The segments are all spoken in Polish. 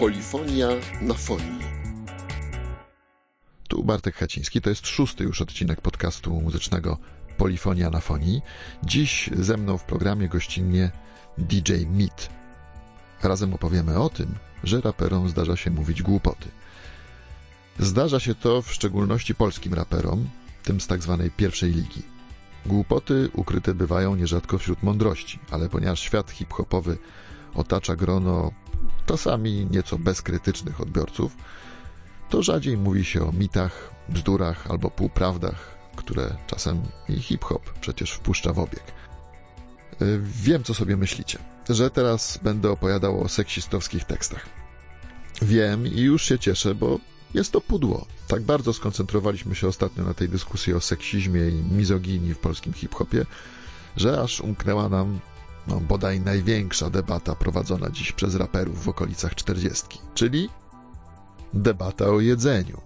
Polifonia na fonii. Tu Bartek Haciński, to jest szósty już odcinek podcastu muzycznego Polifonia na fonii. Dziś ze mną w programie gościnnie DJ Meat. Razem opowiemy o tym, że raperom zdarza się mówić głupoty. Zdarza się to w szczególności polskim raperom, tym z tak zwanej pierwszej ligi. Głupoty ukryte bywają nierzadko wśród mądrości, ale ponieważ świat hip-hopowy otacza grono czasami nieco bezkrytycznych odbiorców, to rzadziej mówi się o mitach, bzdurach albo półprawdach, które czasem i hip-hop przecież wpuszcza w obieg. Y, wiem, co sobie myślicie, że teraz będę opowiadał o seksistowskich tekstach. Wiem i już się cieszę, bo jest to pudło. Tak bardzo skoncentrowaliśmy się ostatnio na tej dyskusji o seksizmie i mizoginii w polskim hip-hopie, że aż umknęła nam no, bodaj największa debata prowadzona dziś przez raperów w okolicach czterdziestki, czyli debata o jedzeniu.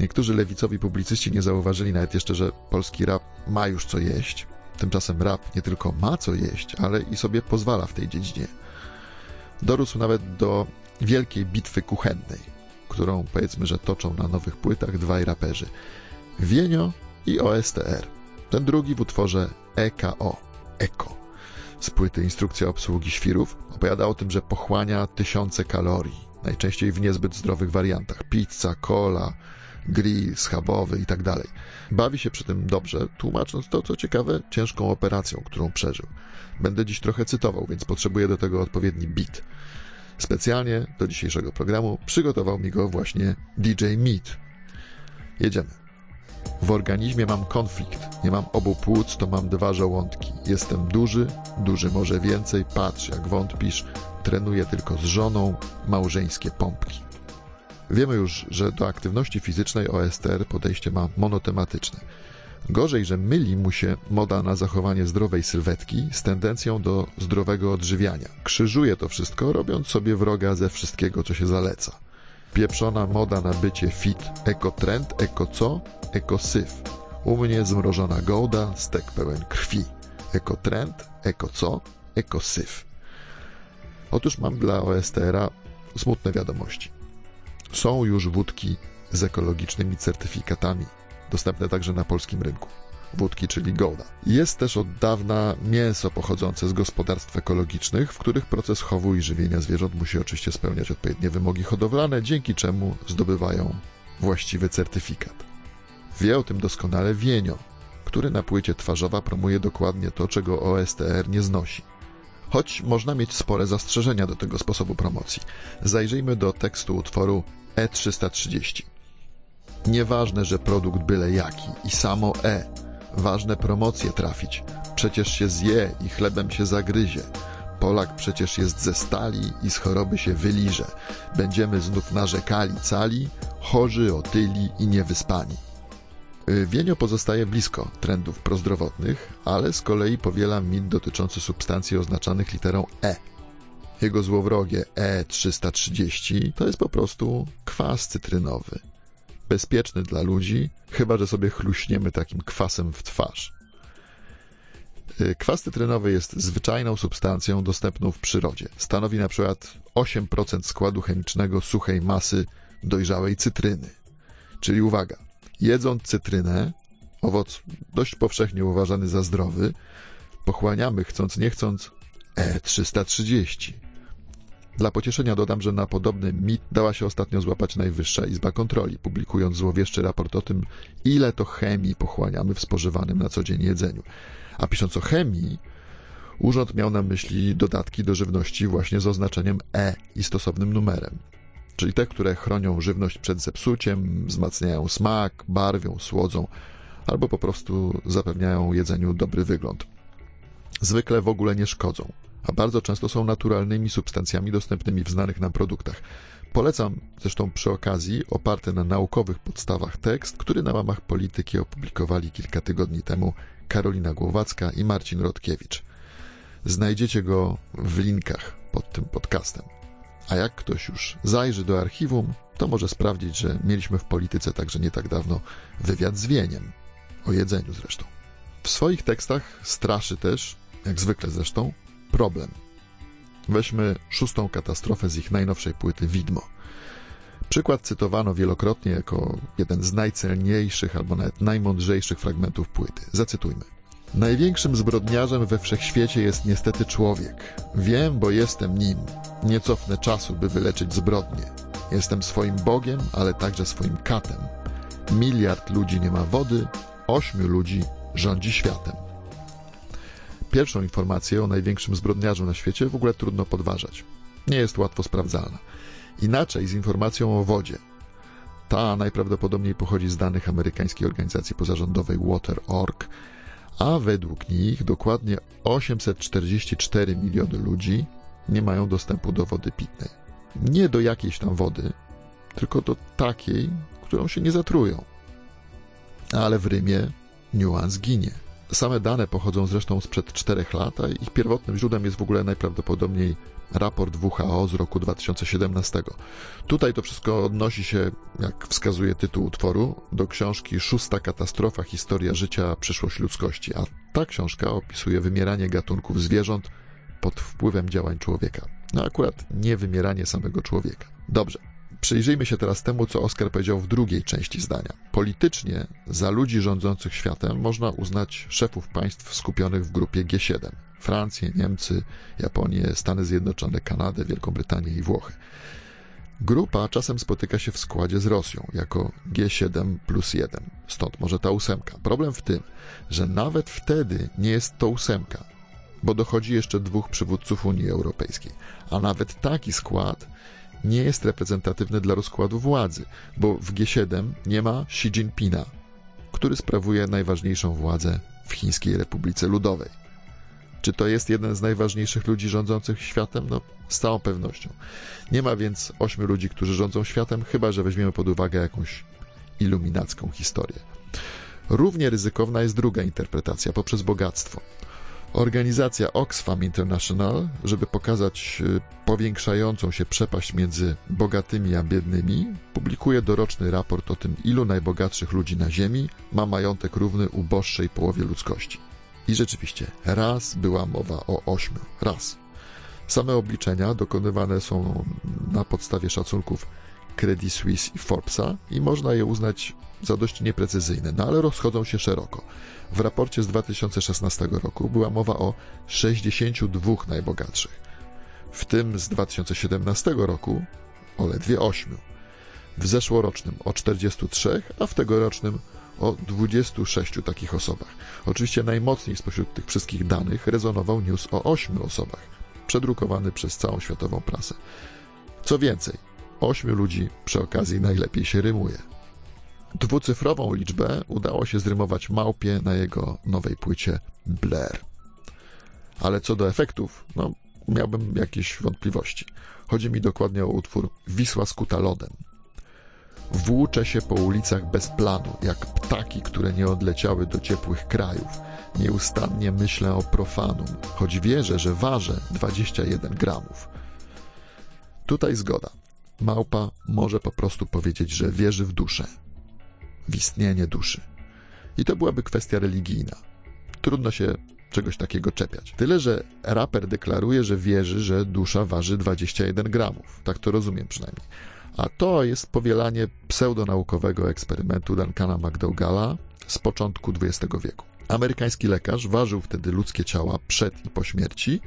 Niektórzy lewicowi publicyści nie zauważyli nawet jeszcze, że polski rap ma już co jeść. Tymczasem rap nie tylko ma co jeść, ale i sobie pozwala w tej dziedzinie. Dorósł nawet do wielkiej bitwy kuchennej, którą powiedzmy, że toczą na nowych płytach dwaj raperzy. Wienio i OSTR. Ten drugi w utworze EKO. EKO. Z płyty Instrukcja obsługi świrów opowiada o tym, że pochłania tysiące kalorii, najczęściej w niezbyt zdrowych wariantach. Pizza, cola, grill schabowy i tak. Bawi się przy tym dobrze, tłumacząc to, co ciekawe, ciężką operacją, którą przeżył. Będę dziś trochę cytował, więc potrzebuję do tego odpowiedni beat. Specjalnie do dzisiejszego programu przygotował mi go właśnie DJ Meat. Jedziemy. W organizmie mam konflikt. Nie mam obu płuc, to mam dwa żołądki. Jestem duży, duży może więcej. Patrz, jak wątpisz. Trenuję tylko z żoną, małżeńskie pompki. Wiemy już, że do aktywności fizycznej OSTR podejście ma monotematyczne. Gorzej, że myli mu się moda na zachowanie zdrowej sylwetki z tendencją do zdrowego odżywiania. Krzyżuje to wszystko, robiąc sobie wroga ze wszystkiego, co się zaleca. Pieprzona moda na bycie fit, ekotrend, eko co, ekosyf. U mnie zmrożona gołda, stek pełen krwi. Ekotrend, eko co, ekosyf. Otóż mam dla OSTR-a smutne wiadomości. Są już wódki z ekologicznymi certyfikatami, dostępne także na polskim rynku. Wódki, czyli Golda. Jest też od dawna mięso pochodzące z gospodarstw ekologicznych, w których proces chowu i żywienia zwierząt musi oczywiście spełniać odpowiednie wymogi hodowlane, dzięki czemu zdobywają właściwy certyfikat. Wie o tym doskonale Wienio, który na płycie twarzowa promuje dokładnie to, czego OSTR nie znosi. Choć można mieć spore zastrzeżenia do tego sposobu promocji. Zajrzyjmy do tekstu utworu E330. Nieważne, że produkt byle jaki i samo E. Ważne promocje trafić. Przecież się zje i chlebem się zagryzie. Polak przecież jest ze stali i z choroby się wyliże. Będziemy znów narzekali cali, chorzy, otyli i niewyspani. Wienio pozostaje blisko trendów prozdrowotnych, ale z kolei powiela mit dotyczący substancji oznaczanych literą E. Jego złowrogie E330 to jest po prostu kwas cytrynowy. Bezpieczny dla ludzi, chyba że sobie chluśniemy takim kwasem w twarz. Kwas cytrynowy jest zwyczajną substancją dostępną w przyrodzie. Stanowi na przykład 8% składu chemicznego suchej masy dojrzałej cytryny. Czyli uwaga, jedząc cytrynę, owoc dość powszechnie uważany za zdrowy, pochłaniamy chcąc nie chcąc E330. Dla pocieszenia dodam, że na podobny mit dała się ostatnio złapać Najwyższa Izba Kontroli, publikując złowieszczy raport o tym, ile to chemii pochłaniamy w spożywanym na co dzień jedzeniu. A pisząc o chemii, urząd miał na myśli dodatki do żywności właśnie z oznaczeniem E i stosownym numerem. Czyli te, które chronią żywność przed zepsuciem, wzmacniają smak, barwią, słodzą, albo po prostu zapewniają jedzeniu dobry wygląd. Zwykle w ogóle nie szkodzą a bardzo często są naturalnymi substancjami dostępnymi w znanych nam produktach. Polecam zresztą przy okazji oparty na naukowych podstawach tekst, który na łamach polityki opublikowali kilka tygodni temu Karolina Głowacka i Marcin Rodkiewicz. Znajdziecie go w linkach pod tym podcastem. A jak ktoś już zajrzy do archiwum, to może sprawdzić, że mieliśmy w polityce także nie tak dawno wywiad z Wieniem. O jedzeniu zresztą. W swoich tekstach straszy też, jak zwykle zresztą, problem. Weźmy szóstą katastrofę z ich najnowszej płyty Widmo. Przykład cytowano wielokrotnie jako jeden z najcelniejszych albo nawet najmądrzejszych fragmentów płyty. Zacytujmy. Największym zbrodniarzem we wszechświecie jest niestety człowiek. Wiem, bo jestem nim. Nie cofnę czasu, by wyleczyć zbrodnie. Jestem swoim Bogiem, ale także swoim katem. Miliard ludzi nie ma wody, ośmiu ludzi rządzi światem. Pierwszą informację o największym zbrodniarzu na świecie w ogóle trudno podważać. Nie jest łatwo sprawdzalna. Inaczej z informacją o wodzie. Ta najprawdopodobniej pochodzi z danych amerykańskiej organizacji pozarządowej Water.org, a według nich dokładnie 844 miliony ludzi nie mają dostępu do wody pitnej. Nie do jakiejś tam wody, tylko do takiej, którą się nie zatrują. Ale w Rymie niuans ginie. Same dane pochodzą zresztą sprzed czterech lat, a ich pierwotnym źródłem jest w ogóle najprawdopodobniej raport WHO z roku 2017. Tutaj to wszystko odnosi się, jak wskazuje tytuł utworu, do książki Szósta katastrofa historia życia przyszłość ludzkości, a ta książka opisuje wymieranie gatunków zwierząt pod wpływem działań człowieka. No akurat nie wymieranie samego człowieka. Dobrze. Przyjrzyjmy się teraz temu, co Oskar powiedział w drugiej części zdania. Politycznie za ludzi rządzących światem można uznać szefów państw skupionych w grupie G7. Francję, Niemcy, Japonię, Stany Zjednoczone, Kanadę, Wielką Brytanię i Włochy. Grupa czasem spotyka się w składzie z Rosją jako G7 plus 1, stąd może ta ósemka. Problem w tym, że nawet wtedy nie jest to ósemka, bo dochodzi jeszcze dwóch przywódców Unii Europejskiej, a nawet taki skład nie jest reprezentatywny dla rozkładu władzy, bo w G7 nie ma Xi Jinpinga, który sprawuje najważniejszą władzę w Chińskiej Republice Ludowej. Czy to jest jeden z najważniejszych ludzi rządzących światem? No, z całą pewnością. Nie ma więc ośmiu ludzi, którzy rządzą światem, chyba że weźmiemy pod uwagę jakąś iluminacką historię. Równie ryzykowna jest druga interpretacja poprzez bogactwo. Organizacja Oxfam International, żeby pokazać y, powiększającą się przepaść między bogatymi a biednymi, publikuje doroczny raport o tym, ilu najbogatszych ludzi na Ziemi ma majątek równy uboższej połowie ludzkości. I rzeczywiście, raz była mowa o ośmiu. Raz. Same obliczenia dokonywane są na podstawie szacunków Credit Suisse i Forbesa i można je uznać za dość nieprecyzyjne, no ale rozchodzą się szeroko. W raporcie z 2016 roku była mowa o 62 najbogatszych, w tym z 2017 roku o ledwie 8, w zeszłorocznym o 43, a w tegorocznym o 26 takich osobach. Oczywiście najmocniej spośród tych wszystkich danych rezonował news o 8 osobach, przedrukowany przez całą światową prasę. Co więcej, 8 ludzi przy okazji najlepiej się rymuje. Dwucyfrową liczbę udało się zrymować małpie na jego nowej płycie Blair. Ale co do efektów, no, miałbym jakieś wątpliwości. Chodzi mi dokładnie o utwór Wisła skuta lodem. Włóczę się po ulicach bez planu, jak ptaki, które nie odleciały do ciepłych krajów. Nieustannie myślę o profanum, choć wierzę, że ważę 21 gramów. Tutaj zgoda. Małpa może po prostu powiedzieć, że wierzy w duszę, w istnienie duszy. I to byłaby kwestia religijna. Trudno się czegoś takiego czepiać. Tyle, że raper deklaruje, że wierzy, że dusza waży 21 gramów. Tak to rozumiem przynajmniej. A to jest powielanie pseudonaukowego eksperymentu Duncana McDougalla z początku XX wieku. Amerykański lekarz ważył wtedy ludzkie ciała przed i po śmierci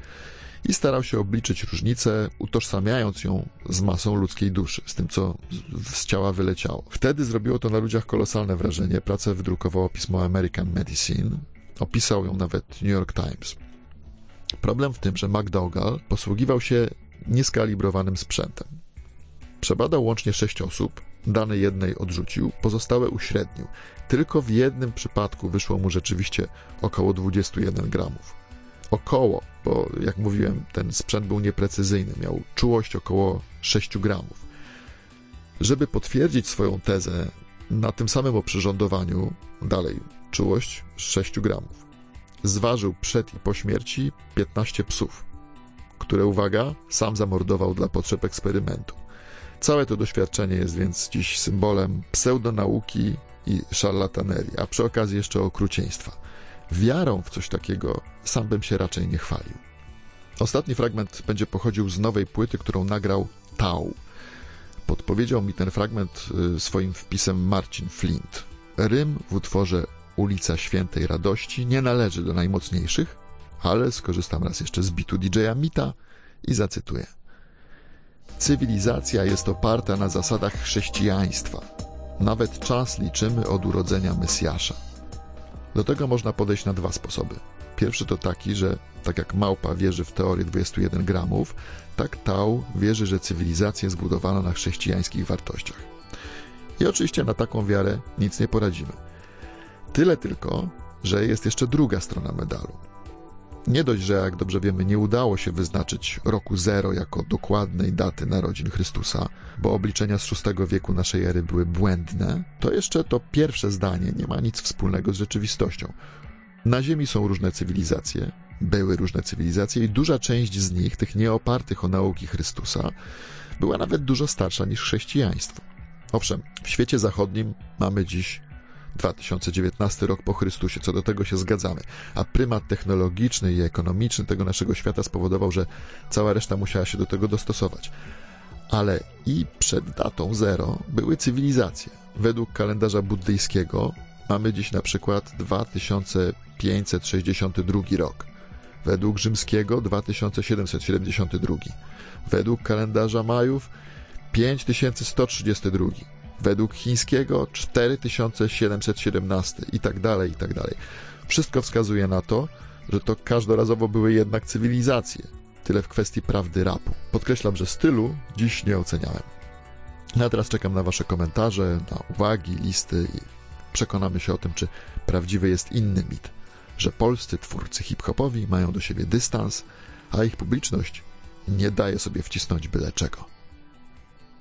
i starał się obliczyć różnicę, utożsamiając ją z masą ludzkiej duszy, z tym, co z ciała wyleciało. Wtedy zrobiło to na ludziach kolosalne wrażenie. Pracę wydrukowało pismo American Medicine. Opisał ją nawet New York Times. Problem w tym, że McDougall posługiwał się nieskalibrowanym sprzętem. Przebadał łącznie sześć osób, dane jednej odrzucił, pozostałe uśrednił. Tylko w jednym przypadku wyszło mu rzeczywiście około 21 gramów. Około, bo jak mówiłem, ten sprzęt był nieprecyzyjny, miał czułość około 6 gramów. Żeby potwierdzić swoją tezę na tym samym oprzyrządowaniu, dalej, czułość 6 gramów. Zważył przed i po śmierci 15 psów, które, uwaga, sam zamordował dla potrzeb eksperymentu. Całe to doświadczenie jest więc dziś symbolem pseudonauki i szarlatanerii, a przy okazji jeszcze okrucieństwa. Wiarą w coś takiego sam bym się raczej nie chwalił. Ostatni fragment będzie pochodził z nowej płyty, którą nagrał Tau. Podpowiedział mi ten fragment y, swoim wpisem Marcin Flint. Rym w utworze Ulica Świętej Radości nie należy do najmocniejszych, ale skorzystam raz jeszcze z bitu DJ-a Mita i zacytuję. Cywilizacja jest oparta na zasadach chrześcijaństwa. Nawet czas liczymy od urodzenia Mesjasza. Do tego można podejść na dwa sposoby. Pierwszy to taki, że tak jak małpa wierzy w teorię 21 gramów, tak Tau wierzy, że cywilizacja jest zbudowana na chrześcijańskich wartościach. I oczywiście na taką wiarę nic nie poradzimy. Tyle tylko, że jest jeszcze druga strona medalu. Nie dość, że jak dobrze wiemy, nie udało się wyznaczyć roku zero jako dokładnej daty narodzin Chrystusa, bo obliczenia z VI wieku naszej ery były błędne, to jeszcze to pierwsze zdanie nie ma nic wspólnego z rzeczywistością. Na Ziemi są różne cywilizacje, były różne cywilizacje i duża część z nich, tych nieopartych o nauki Chrystusa, była nawet dużo starsza niż chrześcijaństwo. Owszem, w świecie zachodnim mamy dziś 2019 rok po Chrystusie, co do tego się zgadzamy, a prymat technologiczny i ekonomiczny tego naszego świata spowodował, że cała reszta musiała się do tego dostosować. Ale i przed datą zero były cywilizacje. Według kalendarza buddyjskiego mamy dziś na przykład 2562 rok. Według rzymskiego 2772. Według kalendarza Majów 5132 według chińskiego 4717 i tak dalej, i tak dalej. Wszystko wskazuje na to, że to każdorazowo były jednak cywilizacje. Tyle w kwestii prawdy rapu. Podkreślam, że stylu dziś nie oceniałem. No a teraz czekam na Wasze komentarze, na uwagi, listy i przekonamy się o tym, czy prawdziwy jest inny mit, że polscy twórcy hip-hopowi mają do siebie dystans, a ich publiczność nie daje sobie wcisnąć byle czego.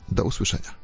Do usłyszenia.